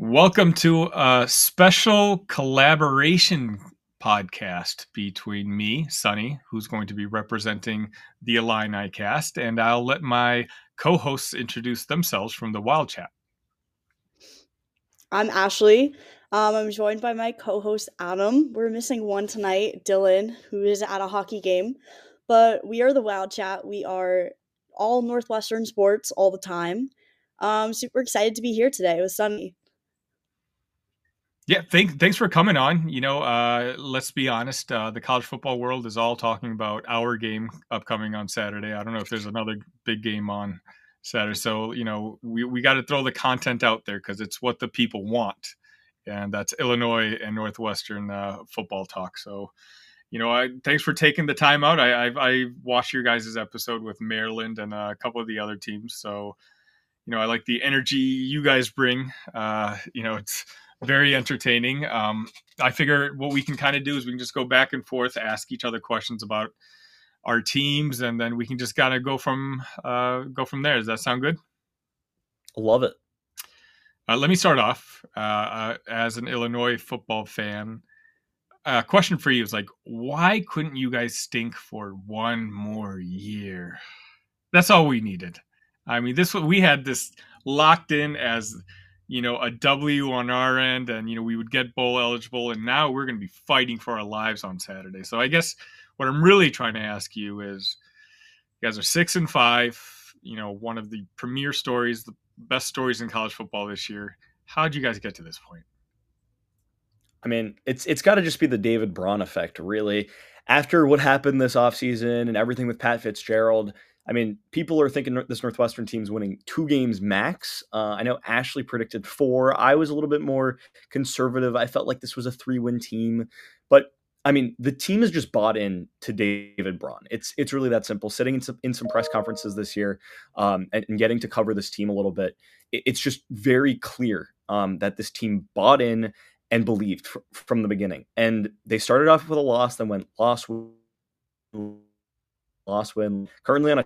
Welcome to a special collaboration podcast between me, Sunny, who's going to be representing the Illini cast, and I'll let my co hosts introduce themselves from the Wildchat. I'm Ashleigh. Um, I'm joined by my co host, Adam. We're missing one tonight, Dylan, who is at a hockey game. But we are the Wildchat. We are all Northwestern sports all the time. Um, super excited to be here today with Sunny. Yeah, thank, thanks for coming on. You know, uh, let's be honest, uh, the college football world is all talking about our game upcoming on Saturday. I don't know if there's another big game on Saturday. So, you know, we, we got to throw the content out there because it's what the people want. And that's Illinois and Northwestern uh, football talk. So, you know, I, thanks for taking the time out. I, I, I watched your guys' episode with Maryland and a couple of the other teams. So, you know, I like the energy you guys bring. Uh, you know, it's very entertaining. Um, I figure what we can kind of do is we can just go back and forth, ask each other questions about our teams, and then we can just kind of go from uh, go from there. Does that sound good? Love it. Uh, let me start off uh, uh as an Illinois football fan. A question for you is like, why couldn't you guys stink for one more year? That's all we needed. I mean, this we had this locked in as you know a W on our end, and you know we would get bowl eligible, and now we're going to be fighting for our lives on Saturday. So I guess what I'm really trying to ask you is, you guys are six and five. You know, one of the premier stories, the best stories in college football this year. How did you guys get to this point? I mean, it's it's got to just be the David Braun effect, really. After what happened this offseason and everything with Pat Fitzgerald, I mean, people are thinking this Northwestern team's winning two games max. Uh, I know Ashleigh predicted four. I was a little bit more conservative. I felt like this was a three win team. But I mean, the team has just bought in to David Braun. It's it's really that simple. Sitting in some, in some press conferences this year um, and, and, getting to cover this team a little bit, it, it's just very clear um, that this team bought in and believed fr- from the beginning. And they started off with a loss, then went loss, win, loss, win. Currently on a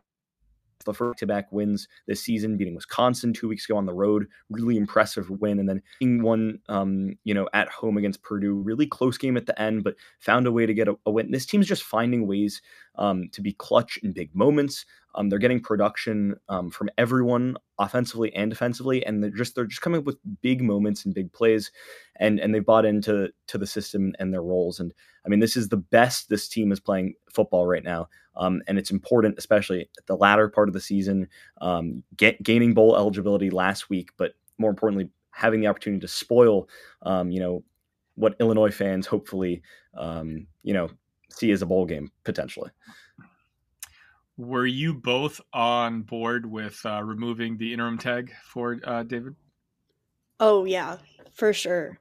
the first back wins this season, beating Wisconsin two weeks ago on the road. Really impressive win. And then one, um, you know, at home against Purdue. Really close game at the end, but found a way to get a, a win. This team's just finding ways um, to be clutch in big moments. Um, they're getting production um, from everyone offensively and defensively, and they're just they're just coming up with big moments and big plays, and and they've bought into to the system and their roles. And I mean, this is the best this team is playing football right now, um, and it's important, especially at the latter part of the season, um, get, gaining bowl eligibility last week, but more importantly, having the opportunity to spoil, um, you know, what Illinois fans hopefully, um, you know, see as a bowl game potentially. Were you both on board with uh, removing the interim tag for uh, David? Oh yeah, for sure.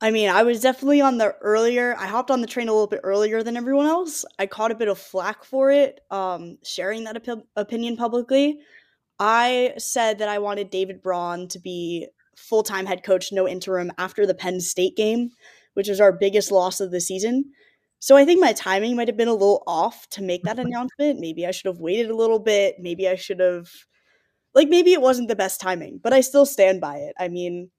I mean, I was definitely on the earlier. I hopped on the train a little bit earlier than everyone else. I caught a bit of flack for it, um, sharing that op- opinion publicly. I said that I wanted David Braun to be full time head coach, no interim, after the Penn State game, which was our biggest loss of the season. So I think my timing might have been a little off to make that announcement. Maybe I should have waited a little bit. Maybe I should have, like, maybe it wasn't the best timing, but I still stand by it. I mean,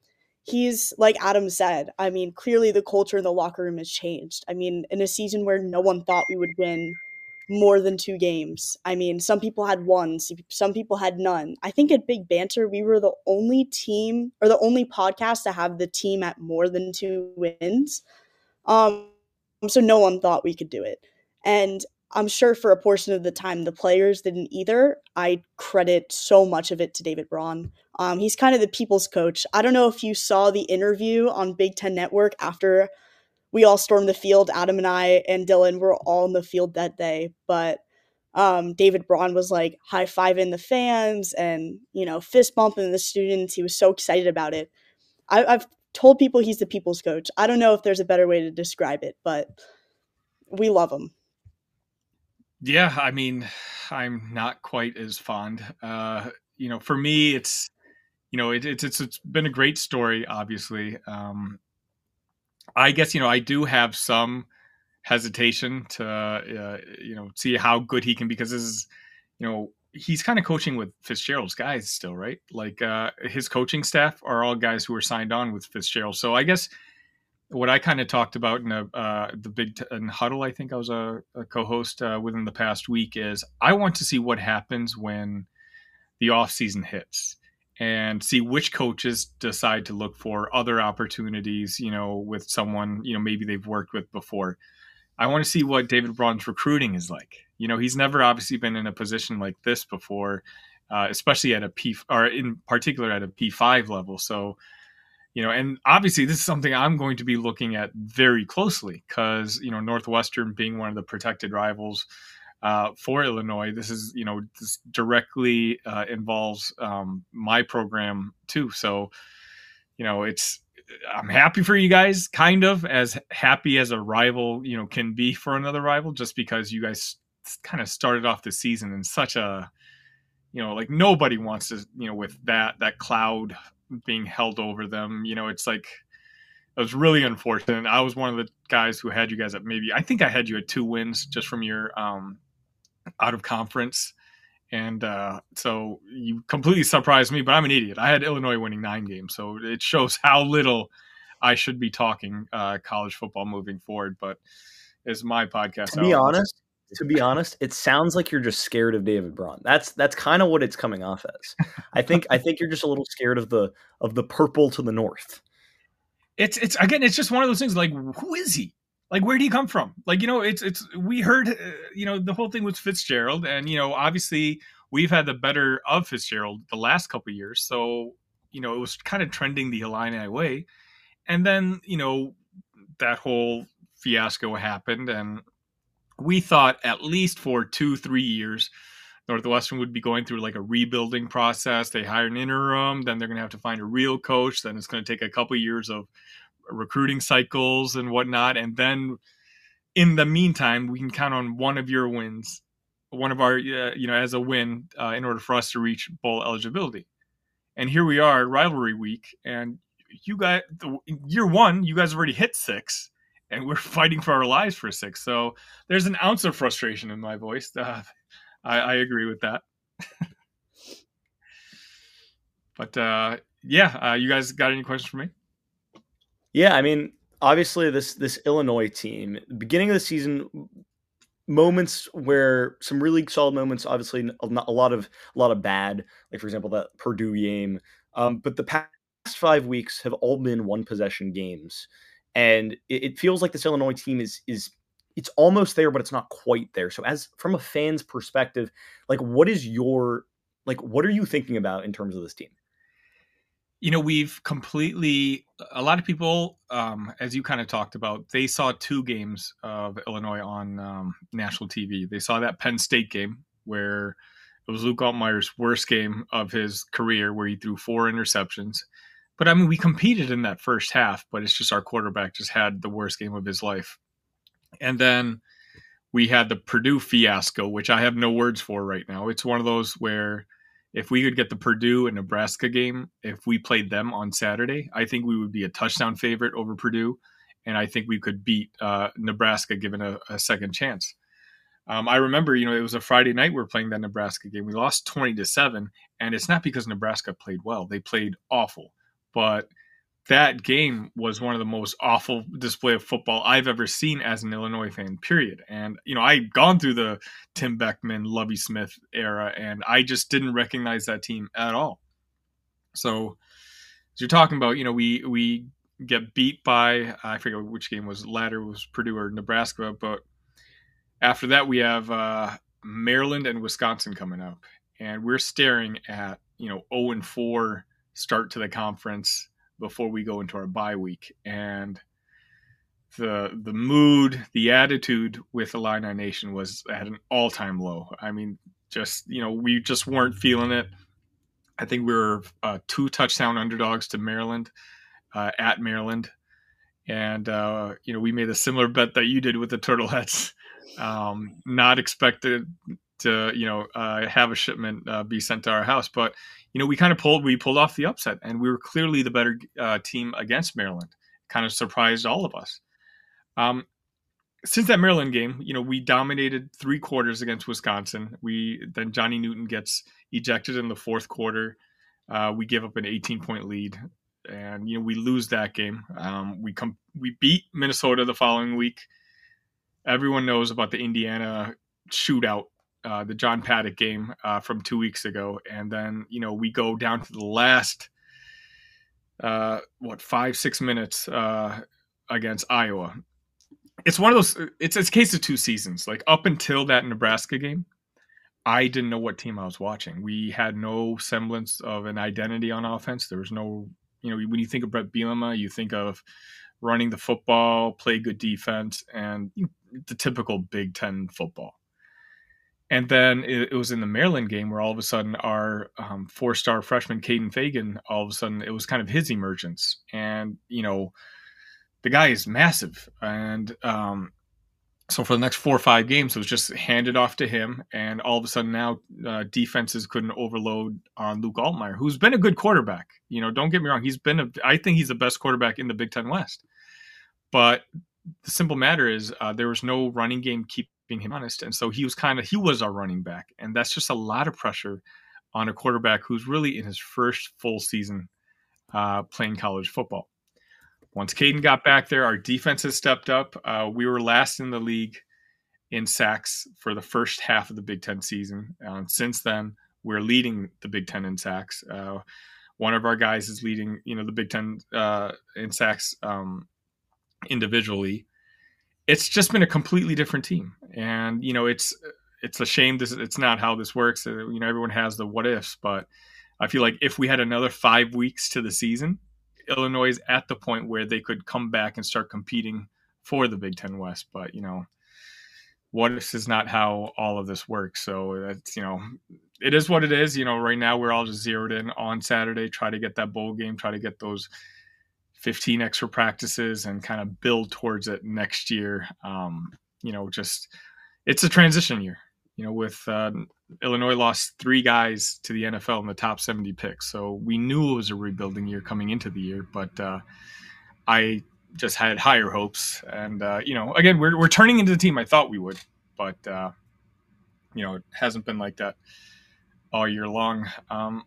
he's like Adam said. I mean, clearly the culture in the locker room has changed. I mean, in a season where no one thought we would win more than two games. I mean, some people had one, some people had none. I think at Big Banter, we were the only team or the only podcast to have the team at more than two wins. Um, so no one thought we could do it. And I'm sure for a portion of the time the players didn't either. I credit so much of it to David Braun. Um, he's kind of the people's coach. I don't know if you saw the interview on Big Ten Network after we all stormed the field. Adam and I and Dylan were all in the field that day, but um, David Braun was like high fiving the fans and you know fist bumping the students. He was so excited about it. I, I've told people he's the people's coach. I don't know if there's a better way to describe it, but we love him. Yeah, I mean, I'm not quite as fond. Uh, you know, for me, it's you know, it, it's it's it's been a great story. Obviously, um, I guess you know I do have some hesitation to uh, you know see how good he can because this is you know he's kind of coaching with Fitzgerald's guys still, right? Like uh, his coaching staff are all guys who are signed on with Fitzgerald. So I guess what I kind of talked about in a, uh, the Big Ten Huddle, I think I was a, a co-host uh, within the past week, is I want to see what happens when the off season hits and see which coaches decide to look for other opportunities, you know, with someone, you know, maybe they've worked with before. I want to see what David Braun's recruiting is like. You know, he's never obviously been in a position like this before, uh, especially at a P or in particular at a P5 level. So, you know, and obviously this is something I'm going to be looking at very closely because, you know, Northwestern being one of the protected rivals uh, for Illinois, this is, you know, this directly uh, involves um, my program too. So, you know, it's, I'm happy for you guys, kind of as happy as a rival, you know, can be for another rival, just because you guys kind of started off the season in such a, you know, like nobody wants to, you know, with that that cloud being held over them. You know, it's like it was really unfortunate. I was one of the guys who had you guys at maybe I think I had you at two wins just from your um out of conference. And uh, so you completely surprised me, but I'm an idiot. I had Illinois winning nine games, so it shows how little I should be talking uh, college football moving forward. But is my podcast. To be honest, to be honest, it sounds like you're just scared of David Braun. That's that's kind of what it's coming off as. I think I think you're just a little scared of the of the purple to the north. It's it's again, it's just one of those things. Like, who is he? Like, where did he come from? Like, you know, it's it's we heard, uh, you know, the whole thing was Fitzgerald, and you know, obviously we've had the better of Fitzgerald the last couple years, so you know, it was kind of trending the Illini way, and then you know that whole fiasco happened, and we thought at least for two, three years, Northwestern would be going through like a rebuilding process. They hire an interim, then they're going to have to find a real coach. Then it's going to take a couple years of recruiting cycles and whatnot. And then in the meantime, we can count on one of your wins, one of our, you know, as a win uh, in order for us to reach bowl eligibility. And here we are, rivalry week, and you got year one, you guys already hit six and we're fighting for our lives for six. So there's an ounce of frustration in my voice. Uh, I, I, agree with that. but uh, yeah, uh, you guys got any questions for me? Yeah, I mean, obviously this this Illinois team, beginning of the season, moments where some really solid moments. Obviously, a lot of a lot of bad, like for example that Purdue game. Um, but the past five weeks have all been one possession games and it, it feels like this Illinois team is is it's almost there, but it's not quite there. So, as from a fan's perspective, like what is your like what are you thinking about in terms of this team? You know, we've completely a lot of people, um, as you kind of talked about, they saw two games of Illinois on um, national TV. They saw that Penn State game where it was Luke Altmyer's worst game of his career, where he threw four interceptions. But I mean, we competed in that first half, but it's just our quarterback just had the worst game of his life. And then we had the Purdue fiasco, which I have no words for right now. It's one of those where if we could get the Purdue and Nebraska game, if we played them on Saturday, I think we would be a touchdown favorite over Purdue. And I think we could beat uh, Nebraska given a, a second chance. Um, I remember, you know, it was a Friday night we are playing that Nebraska game. We lost 20 to 7, and it's not because Nebraska played well. They played awful but that game was one of the most awful display of football I've ever seen as an Illinois fan, period. And, you know, I'd gone through the Tim Beckman, Lovie Smith era, and I just didn't recognize that team at all. So, you're talking about, you know, we, we get beat by, I forget which game was latter, was Purdue or Nebraska, but after that, we have uh, Maryland and Wisconsin coming up. And we're staring at, you know, 0 and 4 start to the conference before we go into our bye week. And the the mood, the attitude with the Illini Nation was at an all time low. I mean, just you know, we just weren't feeling it. I think we were uh, two touchdown underdogs to Maryland uh, at Maryland, and uh, you know we made a similar bet that you did with the Turtleheads. Um, not expected to you know uh, have a shipment uh, be sent to our house, but you know, we kind of pulled we pulled off the upset, and we were clearly the better uh, team against Maryland. Kind of surprised all of us. Um, since that Maryland game, you know, we dominated three quarters against Wisconsin. We then Johnny Newton gets ejected in the fourth quarter. Uh, we give up an 18 point lead, and you know we lose that game. Um, we come we beat Minnesota the following week. Everyone knows about the Indiana shootout, uh, the John Paddock game uh, from two weeks ago, and then you know we go down to the last uh, what five six minutes uh, against Iowa. It's one of those. It's it's a case of two seasons. Like up until that Nebraska game, I didn't know what team I was watching. We had no semblance of an identity on offense. There was no, you know, when you think of Bret Bielema, you think of running the football, play good defense, and the typical Big Ten football. And then it, it was in the Maryland game where all of a sudden our um, four-star freshman Kaden Feagin, all of a sudden it was kind of his emergence, and you know, the guy is massive, and um, so for the next four or five games, it was just handed off to him, and all of a sudden now uh, defenses couldn't overload on Luke Altmyer, who's been a good quarterback. You know, don't get me wrong, he's been a, I think he's the best quarterback in the Big Ten West. But the simple matter is uh, there was no running game keeping him honest, and so he was kind of he was our running back, and that's just a lot of pressure on a quarterback who's really in his first full season uh, playing college football. Once Kaden got back there, our defense has stepped up. Uh, we were last in the league in sacks for the first half of the Big Ten season. Uh, since then, we're leading the Big Ten in sacks. Uh, one of our guys is leading, you know, the Big Ten uh, in sacks um, individually. It's just been a completely different team, and you know, it's it's a shame this it's not how this works. Uh, you know, everyone has the what ifs, but I feel like if we had another five weeks to the season, Illinois is at the point where they could come back and start competing for the Big Ten West. But you know, what if is not how all of this works? So that's you know, it is what it is. You know, right now we're all just zeroed in on Saturday, try to get that bowl game, try to get those 15 extra practices, and kind of build towards it next year. Um, you know, just it's a transition year. You know, with uh, Illinois lost three guys to the NFL in the top 70 picks. So we knew it was a rebuilding year coming into the year, but uh, I just had higher hopes. And, uh, you know, again, we're, we're turning into the team I thought we would, but, uh, you know, it hasn't been like that all year long. Um,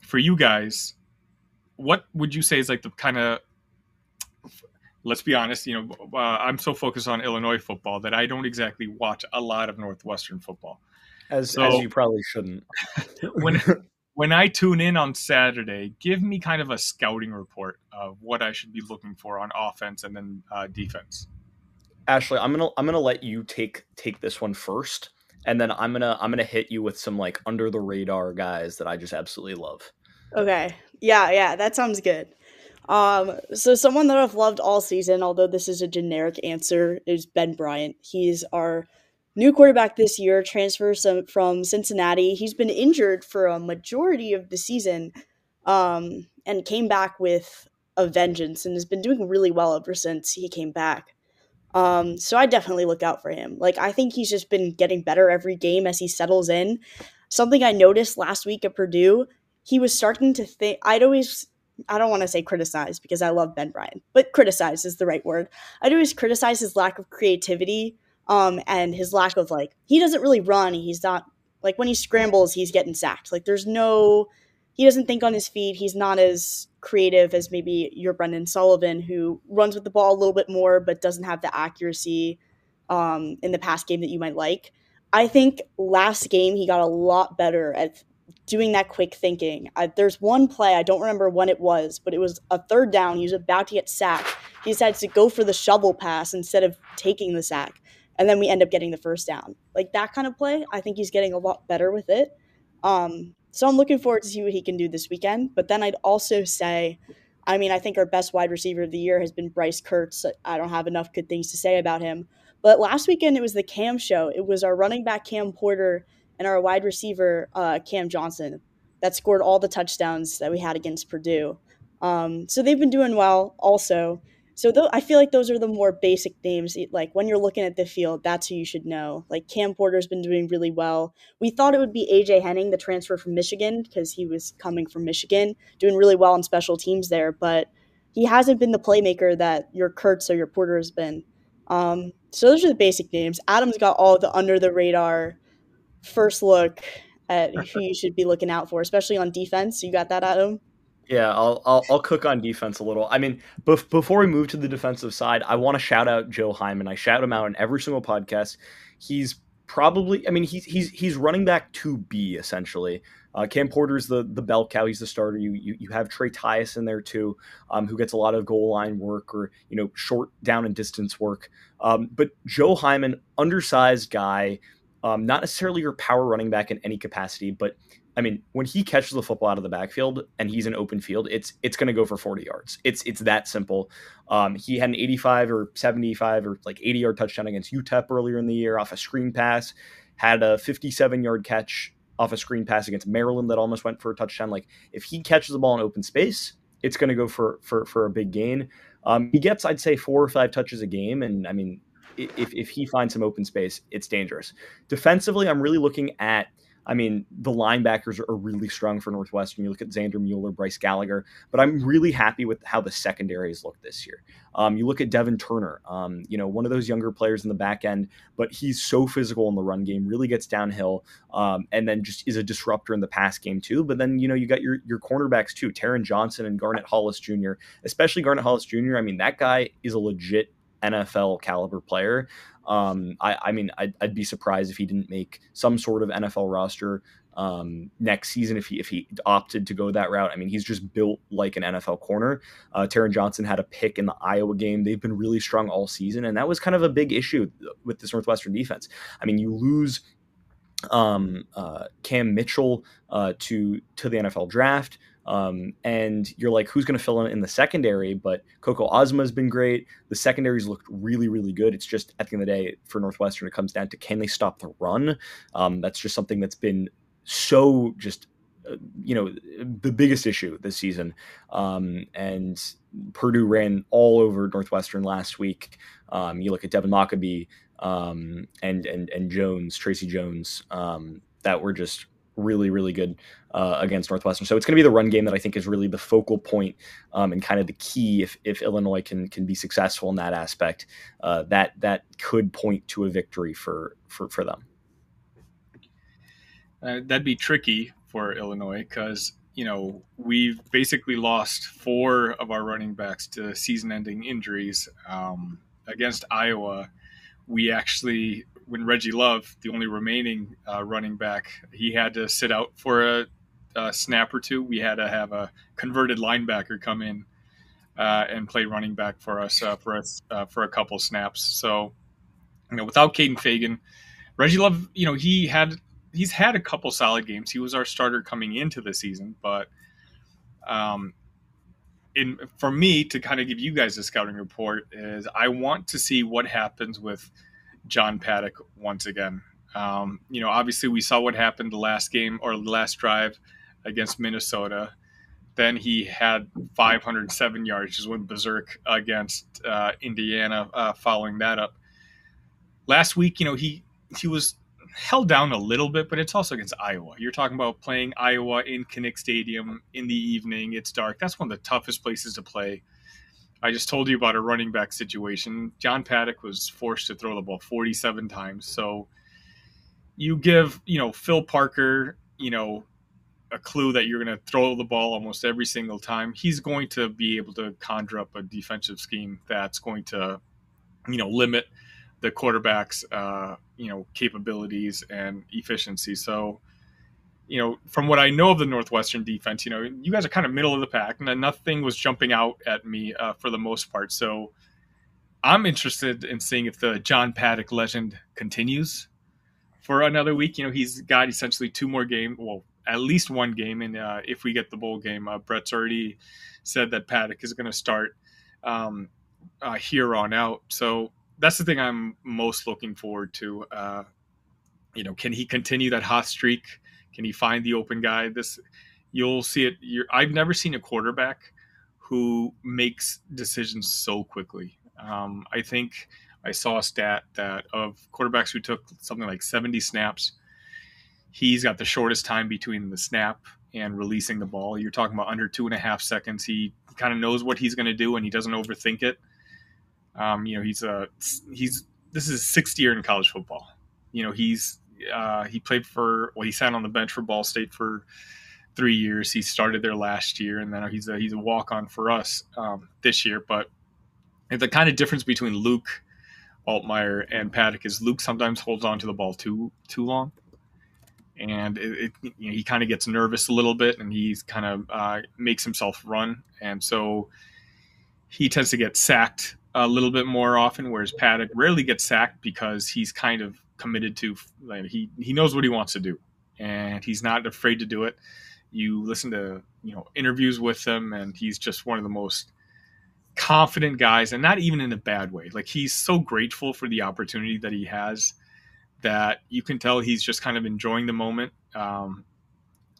for you guys, what would you say is like the kind of let's be honest, you know, uh, I'm so focused on Illinois football that I don't exactly watch a lot of Northwestern football as so, as you probably shouldn't. when when I tune in on Saturday, give me kind of a scouting report of what I should be looking for on offense and then uh, defense. Ashleigh, I'm gonna I'm gonna let you take take this one first, and then I'm gonna I'm gonna hit you with some like under the radar guys that I just absolutely love. Okay, yeah, yeah, that sounds good. Um, so someone that I've loved all season, although this is a generic answer, is Ben Bryant. He's our New quarterback this year transfers from Cincinnati. He's been injured for a majority of the season um, and came back with a vengeance and has been doing really well ever since he came back. Um, so I definitely look out for him. Like, I think he's just been getting better every game as he settles in. Something I noticed last week at Purdue, he was starting to think, I'd always I don't want to say criticize because I love Ben Bryant, but criticize is the right word. I'd always criticize his lack of creativity um, and his lack of like he doesn't really run. He's not like when he scrambles, he's getting sacked. Like there's no he doesn't think on his feet. He's not as creative as maybe your Brendan Sullivan, who runs with the ball a little bit more but doesn't have the accuracy um, in the past game that you might like. I think last game he got a lot better at doing that quick thinking. I, there's one play, I don't remember when it was, but it was a third down. He was about to get sacked. He decides to go for the shovel pass instead of taking the sack and then we end up getting the first down. Like that kind of play, I think he's getting a lot better with it. Um, so I'm looking forward to see what he can do this weekend. But then I'd also say, I mean, I think our best wide receiver of the year has been Bryce Kurtz. I don't have enough good things to say about him. But last weekend it was the Cam show. It was our running back Cam Porter and our wide receiver uh, Cam Johnson that scored all the touchdowns that we had against Purdue. Um, so they've been doing well also. So I feel like those are the more basic names. Like when you're looking at the field, that's who you should know. Like Cam Porter's been doing really well. We thought it would be AJ Henning, the transfer from Michigan, because he was coming from Michigan, doing really well on special teams there. But he hasn't been the playmaker that your Kurtz or your Porter has been. Um, so those are the basic names. Adam's got all the under the radar first look at who you should be looking out for, especially on defense. You got that, Adam? Yeah, I'll, I'll, I'll cook on defense a little. I mean, bef- before we move to the defensive side, I want to shout out Joe Himon. I shout him out in every single podcast. He's probably, I mean, he's he's he's running back to B essentially. Uh, Cam Porter's the the bell cow. He's the starter. You you, you have Trey Tyus in there too, um, who gets a lot of goal line work or you know short down and distance work. Um, but Joe Himon, undersized guy, um, not necessarily your power running back in any capacity, but I mean, when he catches the football out of the backfield and he's in open field, it's it's going to go for 40 yards. It's it's that simple. Um, he had an 85 or 75 or like 80 yard touchdown against UTEP earlier in the year off a screen pass. Had a 57 yard catch off a screen pass against Maryland that almost went for a touchdown. Like if he catches the ball in open space, it's going to go for for for a big gain. Um, he gets, I'd say, four or five touches a game, and I mean, if if he finds some open space, it's dangerous. Defensively, I'm really looking at I mean, the linebackers are really strong for Northwestern. You look at Xander Mueller, Bryce Gallagher, but I'm really happy with how the secondaries look this year. Um, you look at Devin Turner, um, you know, one of those younger players in the back end, but he's so physical in the run game, really gets downhill, um, and then just is a disruptor in the pass game too. But then, you know, you got your your cornerbacks too, Theran Johnson and Garnett Hollis Jr., especially Garnett Hollis Jr. I mean, that guy is a legit NFL caliber player. Um, I, I, mean, I'd, I'd, be surprised if he didn't make some sort of NFL roster um, next season if he if he opted to go that route. I mean, he's just built like an NFL corner. Uh, Theran Johnson had a pick in the Iowa game. They've been really strong all season, and that was kind of a big issue with this Northwestern defense. I mean, you lose um, uh, Cam Mitchell uh, to to the NFL draft. Um, and you're like, who's going to fill in in the secondary? But Coco Azema has been great. The secondaries looked really, really good. It's just at the end of the day, for Northwestern, it comes down to can they stop the run? Um, that's just something that's been so just uh, you know the biggest issue this season um, and purdue ran all over northwestern last week um, you look at devin mockobee um, and and and jones tracy jones um, that were just really, really good uh, against Northwestern. So it's going to be the run game that I think is really the focal point, um, and kind of the key if, if Illinois can can be successful in that aspect. Uh, that that could point to a victory for for for them. Uh, that'd be tricky for Illinois because you know we've basically lost four of our running backs to season-ending injuries um, against Iowa. We actually when Reggie Love, the only remaining uh, running back, he had to sit out for a, a, snap or two. We had to have a converted linebacker come in uh, and play running back for us uh, for us uh, for a couple snaps. So, you know, without Kaden Feagin, Reggie Love, you know, he had he's had a couple solid games. He was our starter coming into the season, but um, in for me to kind of give you guys a scouting report is I want to see what happens with John Paddock once again. Um, you know, obviously we saw what happened the last game or the last drive against Minnesota. Then he had 507 yards, just went berserk against uh, Indiana, uh, following that up. Last week, you know, he he was held down a little bit, but it's also against Iowa. You're talking about playing Iowa in Kinnick Stadium in the evening. It's dark. That's one of the toughest places to play. I just told you about a running back situation. John Paddock was forced to throw the ball 47 times. So you give, you know, Phil Parker, you know, a clue that you're going to throw the ball almost every single time. He's going to be able to conjure up a defensive scheme that's going to, you know, limit the quarterback's, uh, you know, capabilities and efficiency. So, you know, from what I know of the Northwestern defense, you know, you guys are kind of middle of the pack, and nothing was jumping out at me uh, for the most part. So I'm interested in seeing if the John Paddock legend continues for another week. You know, he's got essentially two more games, well, at least one game, and uh, if we get the bowl game, uh, Bret's already said that Paddock is going to start um, uh, here on out. So that's the thing I'm most looking forward to. Uh, you know, can he continue that hot streak? Can he find the open guy? This you'll see it. I've never seen a quarterback who makes decisions so quickly. Um, I think I saw a stat that of quarterbacks who took something like 70 snaps, he's got the shortest time between the snap and releasing the ball. You're talking about under two and a half seconds. He kind of knows what he's going to do and he doesn't overthink it. Um, you know, he's a he's this is his sixth year in college football. You know, he's uh, he played for well, he sat on the bench for Ball State for three years. He started there last year, and then he's a he's a walk on for us um, this year. But the kind of difference between Luke Altmyer and Paddock is Luke sometimes holds on to the ball too too long, and it, it, you know, he kind of gets nervous a little bit, and he's kind of uh, makes himself run, and so he tends to get sacked a little bit more often, whereas Paddock rarely gets sacked because he's kind of committed to like, he he knows what he wants to do, and he's not afraid to do it. You listen to you know interviews with him, and he's just one of the most confident guys, and not even in a bad way. Like he's so grateful for the opportunity that he has that you can tell he's just kind of enjoying the moment. Um,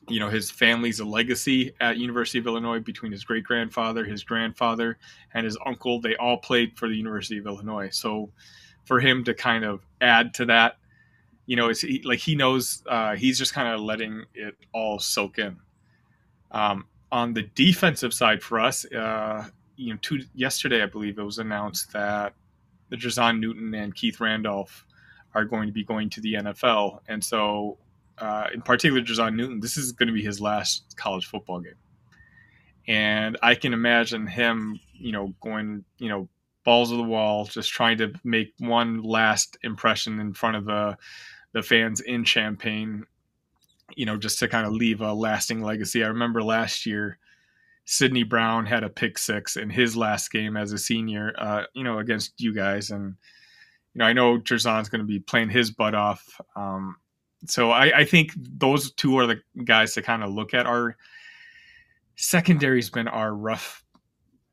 you know, his family's a legacy at University of Illinois between his great grandfather, his grandfather, and his uncle. They all played for the University of Illinois. So for him to kind of add to that, you know, it's he, like he knows uh, he's just kind of letting it all soak in. Um, on the defensive side for us, uh, you know, two, yesterday I believe it was announced that the Jer'Zhan Newton and Keith Randolph are going to be going to the NFL, and so uh, in particular Jer'Zhan Newton, this is going to be his last college football game, and I can imagine him, you know, going, you know, balls of the wall, just trying to make one last impression in front of the the fans in Champaign. you know, just to kind of leave a lasting legacy. I remember last year Sydney Brown had a pick six in his last game as a senior, uh, you know, against you guys. And, you know, I know Jer'Zhan's going to be playing his butt off. Um, so I, I, think those two are the guys to kind of look at. Our secondary's been our rough,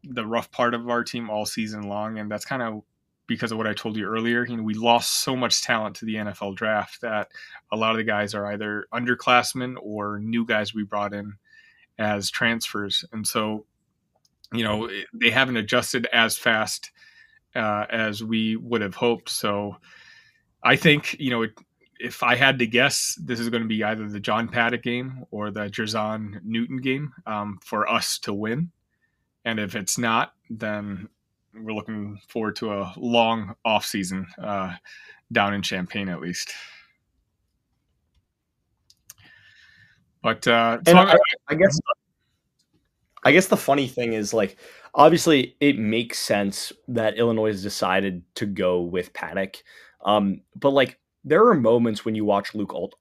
the rough part of our team all season long. And that's kind of because of what I told you earlier. You know, we lost so much talent to the NFL draft that a lot of the guys are either underclassmen or new guys we brought in as transfers, and so you know they haven't adjusted as fast uh, as we would have hoped. So I think you know if I had to guess, this is going to be either the John Paddock game or the Jer'Zhan Newton game um, for us to win. And if it's not, then we're looking forward to a long off season uh, down in Champaign at least. But uh, so I, I guess I guess the funny thing is like obviously it makes sense that Illinois has decided to go with Paddock. Um, but like there are moments when you watch Luke Alt-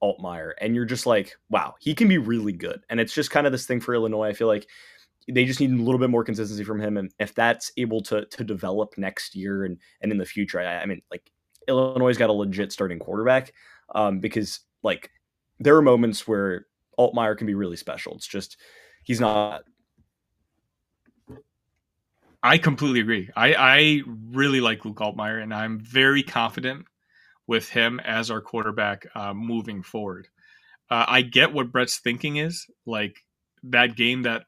and you're just like, wow, he can be really good. And it's just kind of this thing for Illinois. I feel like they just need a little bit more consistency from him. And if that's able to to develop next year and and in the future, I, I mean, like Illinois got a legit starting quarterback um, because like there are moments where Altmyer can be really special. It's just he's not. I completely agree. I, I really like Luke Altmyer, and I'm very confident with him as our quarterback uh, moving forward. Uh, I get what Bret's thinking is like that game that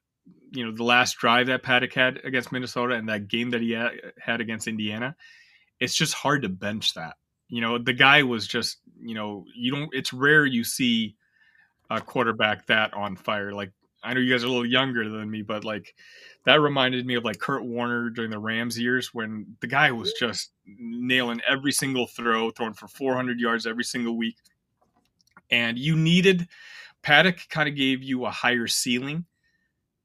you know the last drive that Paddock had against Minnesota and that game that he had against Indiana. It's just hard to bench that. You know, the guy was just you know you don't. It's rare you see a quarterback that on fire. Like I know you guys are a little younger than me, but like that reminded me of like Kurt Warner during the Rams years when the guy was just nailing every single throw, throwing for 400 yards every single week. And you needed Paddock kind of gave you a higher ceiling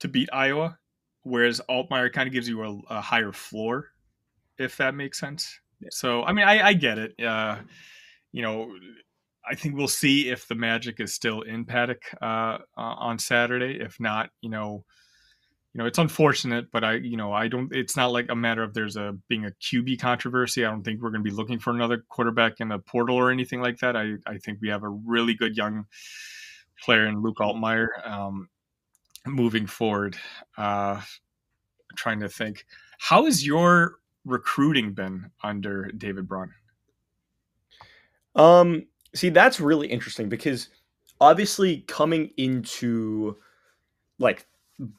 to beat Iowa, whereas Altmyer kind of gives you a, a higher floor, if that makes sense. So I mean, I, I get it. Uh, you know, I think we'll see if the magic is still in Paddock uh, on Saturday. If not, you know, you know, it's unfortunate, but I, you know, I don't. It's not like a matter of there's a being a QB controversy. I don't think we're going to be looking for another quarterback in the portal or anything like that. I, I think we have a really good young player in Luke Altmyer. Um, moving forward, uh, trying to think, how has your recruiting been under David Braun? Um, See, that's really interesting because obviously coming into like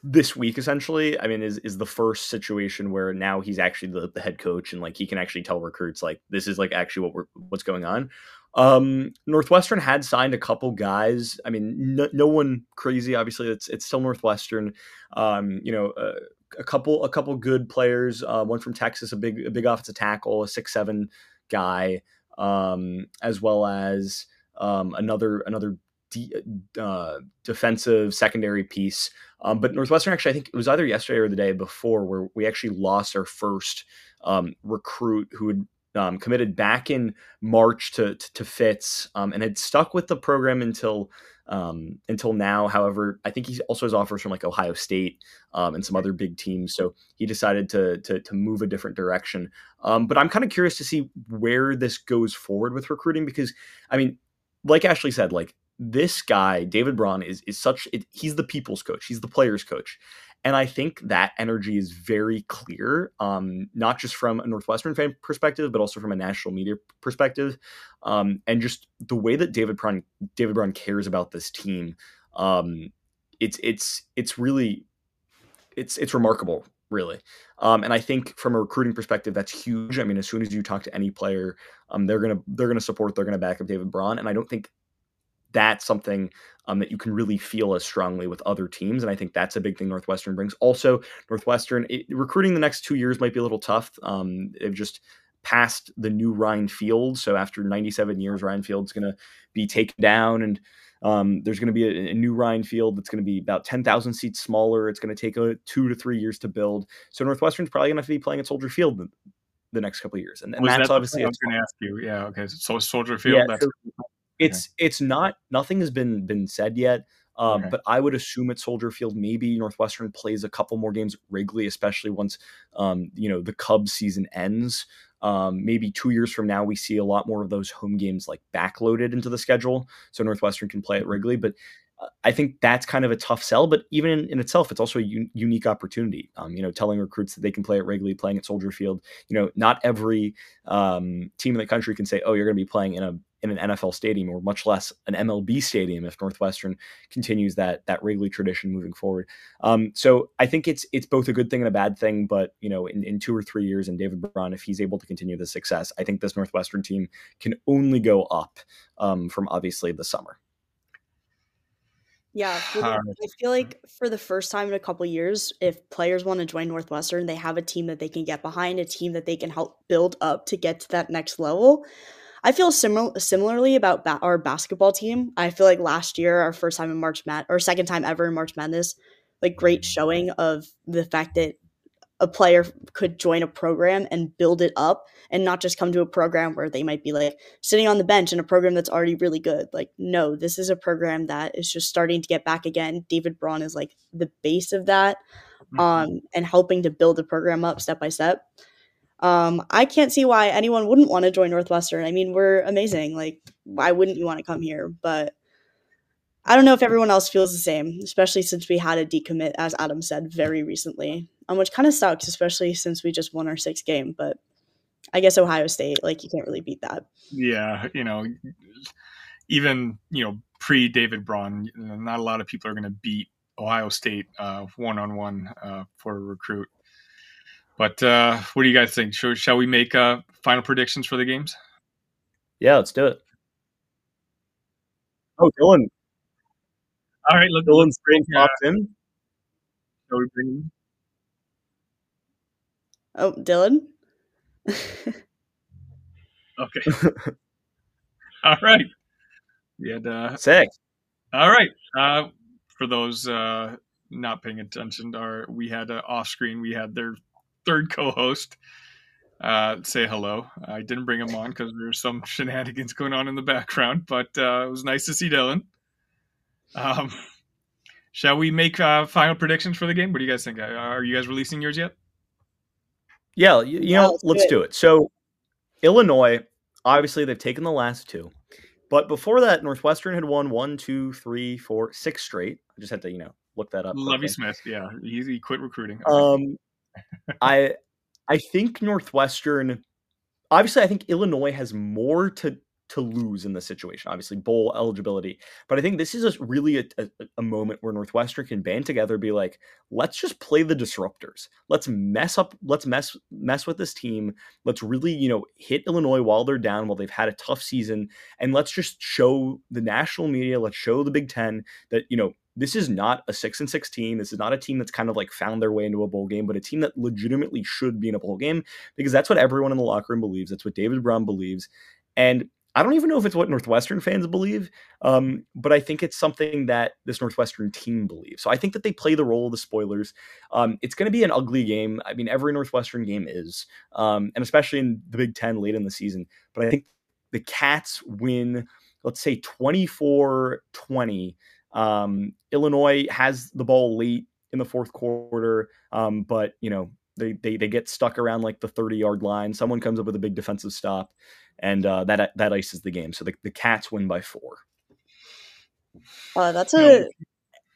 this week essentially i mean is is the first situation where now he's actually the, the head coach and like he can actually tell recruits like this is like actually what we're what's going on Um, Northwestern had signed a couple guys. I mean, no, no one crazy. Obviously, it's it's still Northwestern. Um, you know, uh, a couple a couple good players. Uh, one from Texas, a big a big offensive tackle, a six seven guy, um, as well as um, another another uh, defensive secondary piece. Um, but Northwestern actually, I think it was either yesterday or the day before, where we actually lost our first um, recruit who had um, committed back in March to to, to Fitz um, and had stuck with the program until um, until now. However, I think he also has offers from like Ohio State um, and some other big teams, so he decided to to, to move a different direction. Um, but I'm kind of curious to see where this goes forward with recruiting because I mean, like Ashleigh said, like this guy David Braun is is such it, he's the people's coach, he's the players coach, and I think that energy is very clear, um, not just from a Northwestern fan perspective, but also from a national media perspective. Um, and just the way that David Braun, David Braun cares about this team, um, it's it's it's really it's it's remarkable, really. Um, and I think from a recruiting perspective, that's huge. I mean, as soon as you talk to any player, um, they're gonna they're gonna support, they're gonna back up David Braun, and I don't think that's something um, that you can really feel as strongly with other teams. And I think that's a big thing Northwestern brings. Also, Northwestern it, recruiting the next two years might be a little tough. Um, they've just passed the new Ryan Field. So after 97 years, Ryan Field's going to be taken down and um, there's going to be a, a, new Ryan Field that's going to be about 10,000 seats smaller. It's going to take a two to three years to build. So Northwestern's probably going to have to be playing at Soldier Field the, the next couple of years. And, and that's that obviously. I was going to ask you. Yeah. Okay. So Soldier Field. Yeah, that's so it's okay. it's not nothing has been been said yet. Um, okay. But I would assume at Soldier Field, maybe Northwestern plays a couple more games Wrigley, especially once um, you know the Cubs season ends. Um, maybe two years from now, we see a lot more of those home games like backloaded into the schedule, so Northwestern can play at Wrigley. But uh, I think that's kind of a tough sell. But even in, in itself, it's also a un- unique opportunity. Um, you know, telling recruits that they can play at Wrigley, playing at Soldier Field. You know, not every um, team in the country can say, "Oh, you're going to be playing in a in an NFL stadium or much less an MLB stadium if Northwestern continues that that Wrigley tradition moving forward. Um, so I think it's it's both a good thing and a bad thing. But you know, in, in two or three years, and David Braun, if he's able to continue the success, I think this Northwestern team can only go up um, from obviously the summer. Yeah, I feel like for the first time in a couple years, if players want to join Northwestern, they have a team that they can get behind, a team that they can help build up to get to that next level. I feel similar similarly about ba- our basketball team. I feel like last year, our first time in March Mad or second time ever in March Madness, like great showing of the fact that a player could join a program and build it up and not just come to a program where they might be like sitting on the bench in a program that's already really good. Like, no, this is a program that is just starting to get back again. David Braun is like the base of that mm-hmm. um, and helping to build the program up step by step. Um, I can't see why anyone wouldn't want to join Northwestern. I mean, we're amazing. Like, why wouldn't you want to come here? But I don't know if everyone else feels the same, especially since we had a decommit, as Adam said, very recently, um, which kind of sucks, especially since we just won our sixth game. But I guess Ohio State, like, you can't really beat that. Yeah, you know, even you know pre David Braun, not a lot of people are going to beat Ohio State one on one for a recruit. But uh, what do you guys think? Shall, shall we make uh, final predictions for the games? Yeah, let's do it. Oh, Dylan. All right, look, Dylan's screen popped in. Shall we bring him? Oh, Dylan. okay. All right. We had uh, sick. All right. Uh, for those uh, not paying attention, our we had uh, off screen. We had their third co-host uh, say hello. I didn't bring him on because there there's some shenanigans going on in the background, but uh, it was nice to see Dylan. Um, shall we make uh, final predictions for the game? What do you guys think? Uh, are you guys releasing yours yet? Yeah, you, you know, let's do it. So, Illinois, obviously, they've taken the last two. But before that, Northwestern had won one, two, three, four, six straight. I just had to, you know, look that up. Lovie Smith, yeah, he, he quit recruiting. Um, I I think Northwestern obviously I think Illinois has more to to lose in this situation. Obviously, bowl eligibility, but I think this is a, really a, a, a, moment where Northwestern can band together, be like, let's just play the disruptors. Let's mess up. Let's mess mess with this team. Let's really, you know, hit Illinois while they're down, while they've had a tough season, and let's just show the national media, let's show the Big Ten that you know this is not a six and six team. This is not a team that's kind of like found their way into a bowl game, but a team that legitimately should be in a bowl game because that's what everyone in the locker room believes. That's what David Braun believes. And I don't even know if it's what Northwestern fans believe, um, but I think it's something that this Northwestern team believes. So I think that they play the role of the spoilers. Um, it's going to be an ugly game. I mean, every Northwestern game is, um, and especially in the Big Ten late in the season. But I think the Cats win, let's say 24 20. Um, Illinois has the ball late in the fourth quarter, um, but, you know, they, they, they get stuck around like the 30 yard line. Someone comes up with a big defensive stop and uh, that that ices the game. So the, the Cats win by four. Uh, that's a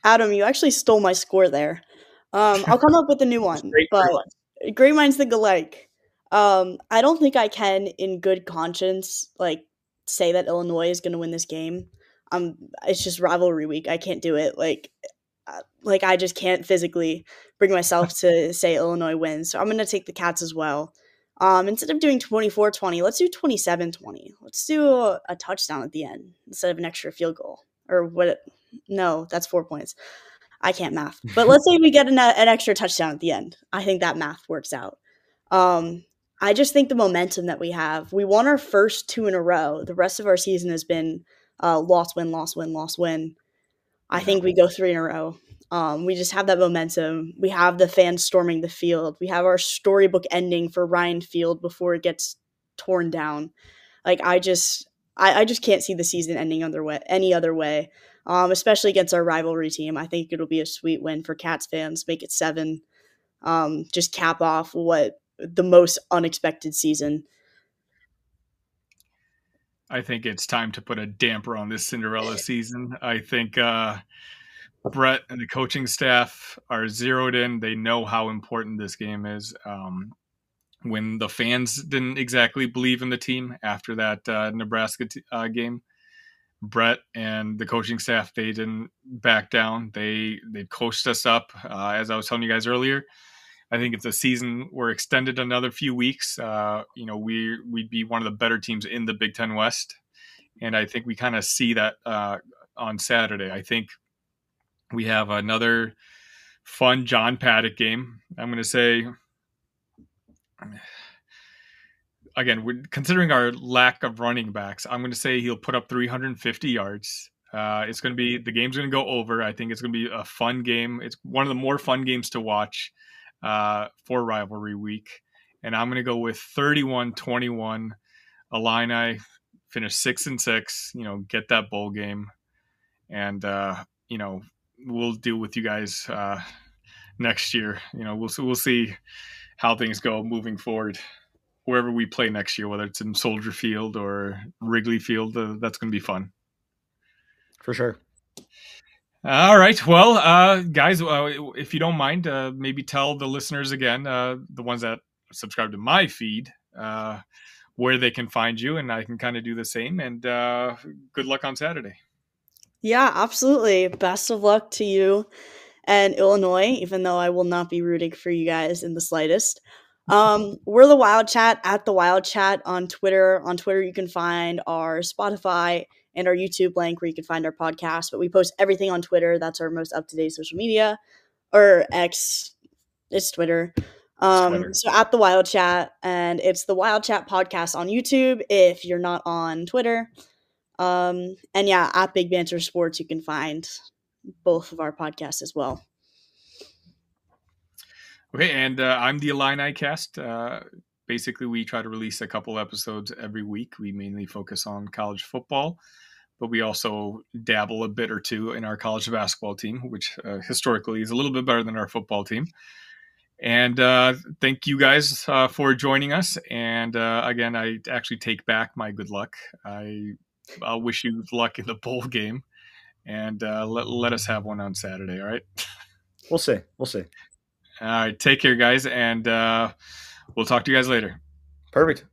Adam. You actually stole my score there. Um, I'll come up with a new one, great, but great, great minds think alike. Um, I don't think I can, in good conscience, like say that Illinois is going to win this game. Um, it's just rivalry week. I can't do it. Like, uh, like I just can't physically bring myself to say Illinois wins. So I'm going to take the Cats as well. Um, instead of doing 24 20, let's do 27 20. Let's do a, a, touchdown at the end instead of an extra field goal. Or what? No, that's four points. I can't math. But let's say we get an, an extra touchdown at the end. I think that math works out. Um, I just think the momentum that we have, we won our first two in a row. The rest of our season has been uh, loss, win, loss, win, loss, win. I think we go three in a row. Um, we just have that momentum. We have the fans storming the field. We have our storybook ending for Ryan Field before it gets torn down. Like I just, I, I just can't see the season ending other way, any other way. Um, especially against our rivalry team. I think it'll be a sweet win for Cats fans. Make it seven. Um, just cap off what the most unexpected season. I think it's time to put a damper on this Cinderella season. I think uh, Bret and the coaching staff are zeroed in. They know how important this game is. Um, when the fans didn't exactly believe in the team after that uh, Nebraska t- uh, game, Bret and the coaching staff they didn't back down. They they coached us up. Uh, as I was telling you guys earlier, I think if the season were extended another few weeks, uh, you know we we'd be one of the better teams in the Big Ten West, and I think we kind of see that uh, on Saturday. I think we have another fun John Paddock game. I'm going to say, again, considering our lack of running backs, I'm going to say he'll put up 350 yards. Uh, it's going to be the game's going to go over. I think it's going to be a fun game. It's one of the more fun games to watch uh, for rivalry week. And I'm going to go with 31 21. Illini finish six and six, you know, get that bowl game. And, uh, you know, we'll deal with you guys uh, next year. You know, we'll we'll see how things go moving forward. Wherever we play next year, whether it's in Soldier Field or Wrigley Field, uh, that's going to be fun. For sure. All right. Well, uh, guys, uh, if you don't mind, uh, maybe tell the listeners again, uh, the ones that subscribe to my feed, uh, where they can find you, and I can kind of do the same. And uh, good luck on Saturday. Yeah, absolutely. Best of luck to you and Illinois, even though I will not be rooting for you guys in the slightest. Um, we're the Wildchat at the Wildchat on Twitter. On Twitter, you can find our Spotify and our YouTube link where you can find our podcast. But we post everything on Twitter. That's our most up to date social media, or X. It's Twitter. Um, Twitter. So at the Wildchat, and it's the Wildchat podcast on YouTube. If you're not on Twitter, um, and yeah, at Big Banter Sports, you can find both of our podcasts as well. Okay, and uh, I'm the Illini cast. Uh, basically, we try to release a couple episodes every week. We mainly focus on college football, but we also dabble a bit or two in our college basketball team, which uh, historically is a little bit better than our football team. And uh, thank you guys uh, for joining us. And uh, again, I actually take back my good luck. I I'll wish you luck in the bowl game, and uh, let let us have one on Saturday. All right. We'll see. We'll see. All right. Take care, guys, and uh, we'll talk to you guys later. Perfect.